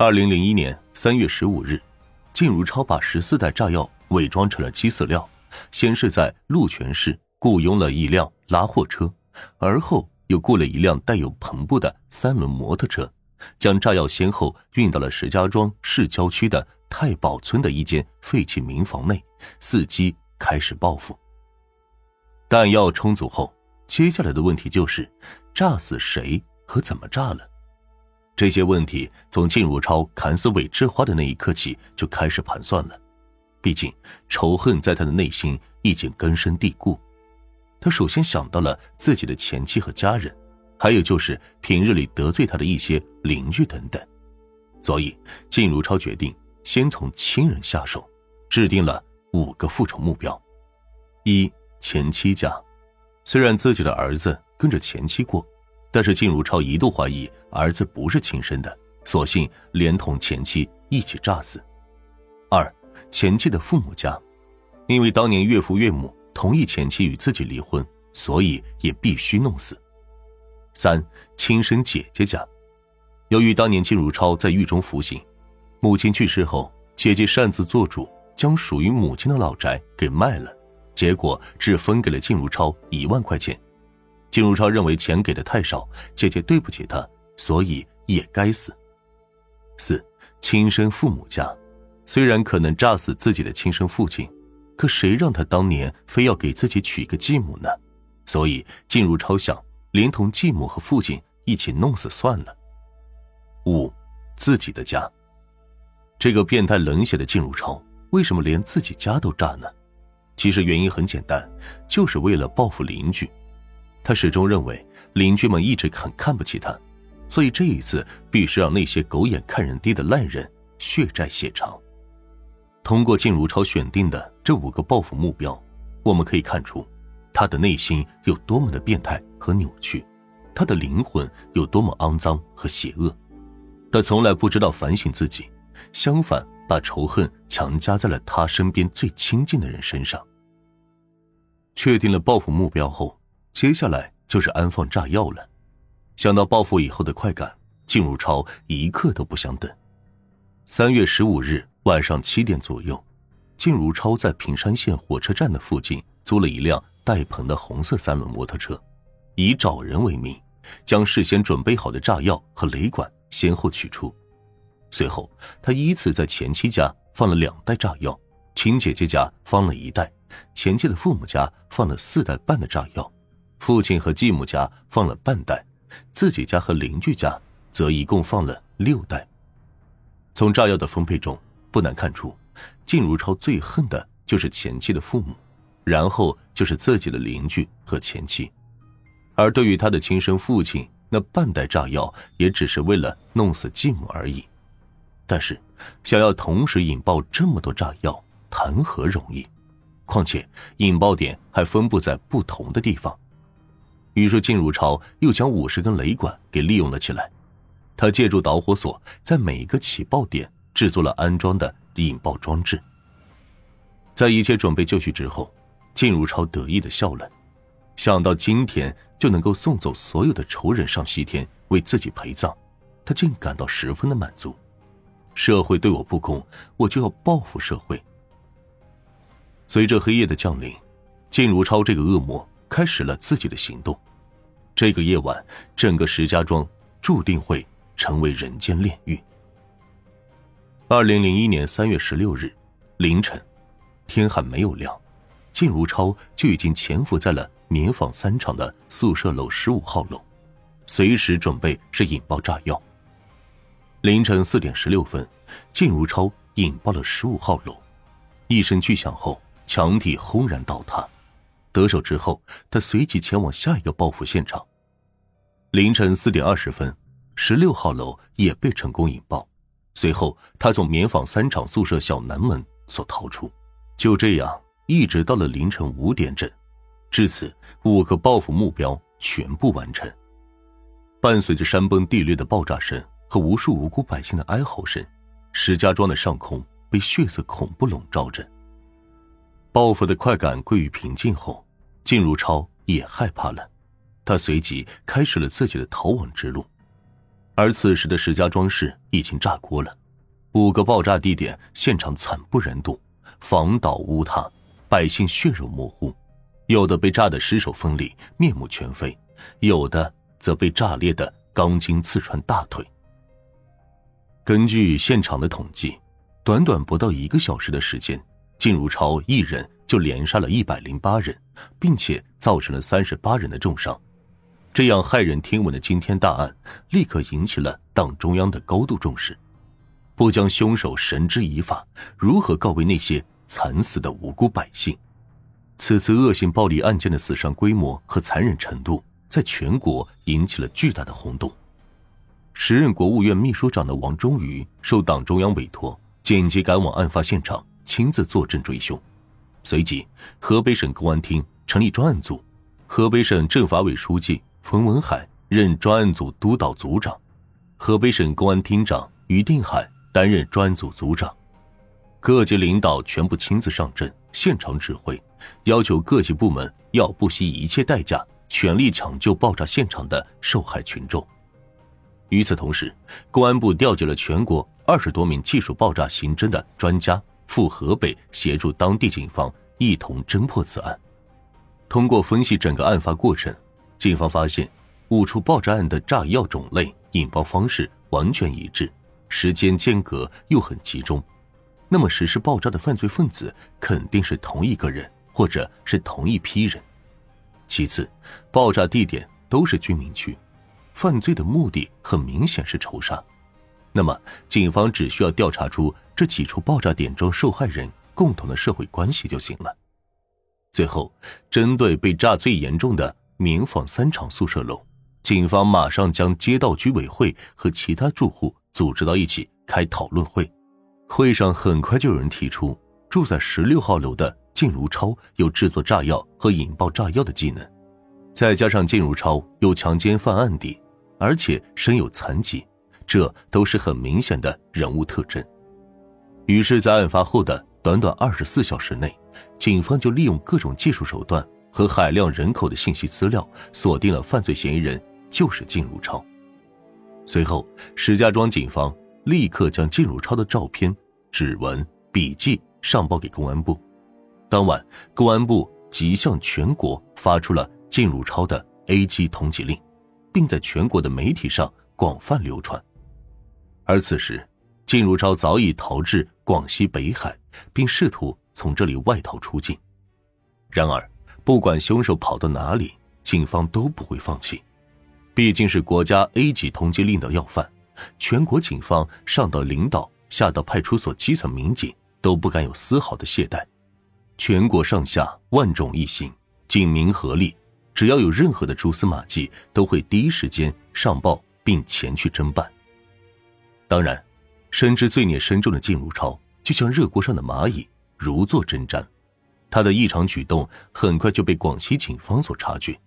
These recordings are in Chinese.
二零零一年三月十五日，靳如超把十四袋炸药伪装成了鸡饲料，先是在鹿泉市雇佣了一辆拉货车，而后又雇了一辆带有篷布的三轮摩托车，将炸药先后运到了石家庄市郊区的太保村的一间废弃民房内，伺机开始报复。弹药充足后，接下来的问题就是炸死谁和怎么炸了。这些问题从靳如超砍死韦志花的那一刻起就开始盘算了，毕竟仇恨在他的内心已经根深蒂固。他首先想到了自己的前妻和家人，还有就是平日里得罪他的一些邻居等等。所以，靳如超决定先从亲人下手，制定了五个复仇目标：一、前妻家，虽然自己的儿子跟着前妻过。但是靳如超一度怀疑儿子不是亲生的，索性连同前妻一起炸死。二，前妻的父母家，因为当年岳父岳母同意前妻与自己离婚，所以也必须弄死。三，亲生姐姐家，由于当年靳如超在狱中服刑，母亲去世后，姐姐擅自做主，将属于母亲的老宅给卖了，结果只分给了靳如超一万块钱。金如超认为钱给的太少，姐姐对不起他，所以也该死。四亲生父母家，虽然可能炸死自己的亲生父亲，可谁让他当年非要给自己娶一个继母呢？所以金如超想连同继母和父亲一起弄死算了。五自己的家，这个变态冷血的金如超为什么连自己家都炸呢？其实原因很简单，就是为了报复邻居。他始终认为邻居们一直很看不起他，所以这一次必须让那些狗眼看人低的烂人血债血偿。通过靳如超选定的这五个报复目标，我们可以看出他的内心有多么的变态和扭曲，他的灵魂有多么肮脏和邪恶。他从来不知道反省自己，相反把仇恨强加在了他身边最亲近的人身上。确定了报复目标后。接下来就是安放炸药了。想到报复以后的快感，靳如超一刻都不想等。三月十五日晚上七点左右，靳如超在平山县火车站的附近租了一辆带棚的红色三轮摩托车，以找人为名，将事先准备好的炸药和雷管先后取出。随后，他依次在前妻家放了两袋炸药，亲姐姐家放了一袋，前妻的父母家放了四袋半的炸药。父亲和继母家放了半袋，自己家和邻居家则一共放了六袋。从炸药的分配中，不难看出，靳如超最恨的就是前妻的父母，然后就是自己的邻居和前妻。而对于他的亲生父亲，那半袋炸药也只是为了弄死继母而已。但是，想要同时引爆这么多炸药，谈何容易？况且，引爆点还分布在不同的地方。于是，靳如超又将五十根雷管给利用了起来。他借助导火索，在每个起爆点制作了安装的引爆装置。在一切准备就绪之后，靳如超得意的笑了，想到今天就能够送走所有的仇人上西天为自己陪葬，他竟感到十分的满足。社会对我不公，我就要报复社会。随着黑夜的降临，靳如超这个恶魔开始了自己的行动。这个夜晚，整个石家庄注定会成为人间炼狱。二零零一年三月十六日凌晨，天还没有亮，靳如超就已经潜伏在了棉纺三厂的宿舍楼十五号楼，随时准备是引爆炸药。凌晨四点十六分，靳如超引爆了十五号楼，一声巨响后，墙体轰然倒塌。得手之后，他随即前往下一个报复现场。凌晨四点二十分，十六号楼也被成功引爆。随后，他从棉纺三厂宿舍小南门所逃出。就这样，一直到了凌晨五点整，至此，五个报复目标全部完成。伴随着山崩地裂的爆炸声和无数无辜百姓的哀嚎声，石家庄的上空被血色恐怖笼罩着。报复的快感归于平静后，靳如超也害怕了。他随即开始了自己的逃亡之路。而此时的石家庄市已经炸锅了，五个爆炸地点现场惨不忍睹，房倒屋塌，百姓血肉模糊，有的被炸得尸首分离、面目全非，有的则被炸裂的钢筋刺穿大腿。根据现场的统计，短短不到一个小时的时间，靳如超一人就连杀了一百零八人，并且造成了三十八人的重伤。这样骇人听闻的惊天大案，立刻引起了党中央的高度重视。不将凶手绳之以法，如何告慰那些惨死的无辜百姓？此次恶性暴力案件的死伤规模和残忍程度，在全国引起了巨大的轰动。时任国务院秘书长的王忠瑜受党中央委托，紧急赶往案发现场，亲自坐镇追凶。随即，河北省公安厅成立专案组，河北省政法委书记。冯文海任专案组督导组长，河北省公安厅长于定海担任专案组组长，各级领导全部亲自上阵，现场指挥，要求各级部门要不惜一切代价，全力抢救爆炸现场的受害群众。与此同时，公安部调集了全国二十多名技术爆炸刑侦的专家赴河北协助当地警方一同侦破此案。通过分析整个案发过程。警方发现，五处爆炸案的炸药种类、引爆方式完全一致，时间间隔又很集中。那么，实施爆炸的犯罪分子肯定是同一个人，或者是同一批人。其次，爆炸地点都是居民区，犯罪的目的很明显是仇杀。那么，警方只需要调查出这几处爆炸点中受害人共同的社会关系就行了。最后，针对被炸最严重的。民房三厂宿舍楼，警方马上将街道居委会和其他住户组织到一起开讨论会。会上很快就有人提出，住在十六号楼的靳如超有制作炸药和引爆炸药的技能，再加上靳如超有强奸犯案底，而且身有残疾，这都是很明显的人物特征。于是，在案发后的短短二十四小时内，警方就利用各种技术手段。和海量人口的信息资料锁定了犯罪嫌疑人就是靳如超。随后，石家庄警方立刻将靳如超的照片、指纹、笔记上报给公安部。当晚，公安部即向全国发出了靳如超的 A 级通缉令，并在全国的媒体上广泛流传。而此时，靳如超早已逃至广西北海，并试图从这里外逃出境。然而，不管凶手跑到哪里，警方都不会放弃。毕竟是国家 A 级通缉令的要犯，全国警方上到领导，下到派出所基层民警都不敢有丝毫的懈怠。全国上下万众一心，警民合力，只要有任何的蛛丝马迹，都会第一时间上报并前去侦办。当然，深知罪孽深重的靳如超，就像热锅上的蚂蚁，如坐针毡。他的异常举动很快就被广西警方所察觉。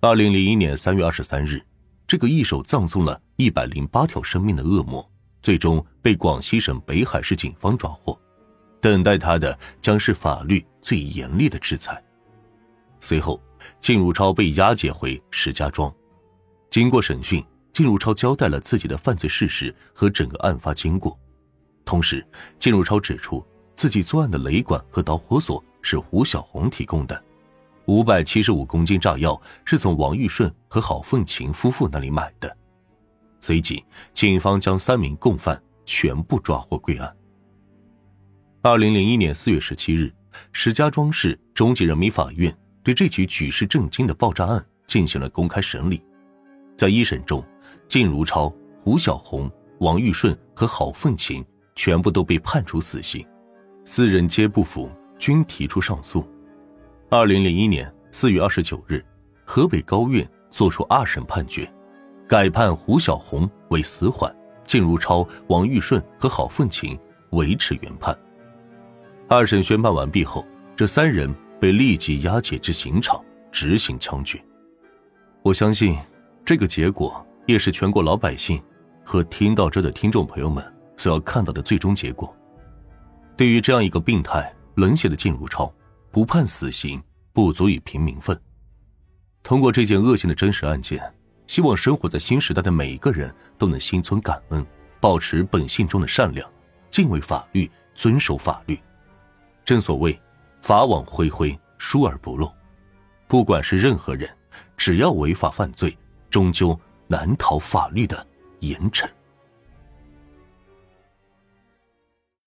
二零零一年三月二十三日，这个一手葬送了一百零八条生命的恶魔，最终被广西省北海市警方抓获。等待他的将是法律最严厉的制裁。随后，靳如超被押解回石家庄。经过审讯，靳如超交代了自己的犯罪事实和整个案发经过。同时，靳如超指出。自己作案的雷管和导火索是胡小红提供的，五百七十五公斤炸药是从王玉顺和郝凤琴夫妇那里买的。随即，警方将三名共犯全部抓获归案。二零零一年四月十七日，石家庄市中级人民法院对这起举世震惊的爆炸案进行了公开审理。在一审中，靳如超、胡小红、王玉顺和郝凤琴全部都被判处死刑。四人皆不服，均提出上诉。二零零一年四月二十九日，河北高院作出二审判决，改判胡小红为死缓，靳如超、王玉顺和郝凤琴维持原判。二审宣判完毕后，这三人被立即押解至刑场执行枪决。我相信，这个结果也是全国老百姓和听到这的听众朋友们所要看到的最终结果。对于这样一个病态冷血的靳如超，不判死刑不足以平民愤。通过这件恶性的真实案件，希望生活在新时代的每一个人都能心存感恩，保持本性中的善良，敬畏法律，遵守法律。正所谓，法网恢恢，疏而不漏。不管是任何人，只要违法犯罪，终究难逃法律的严惩。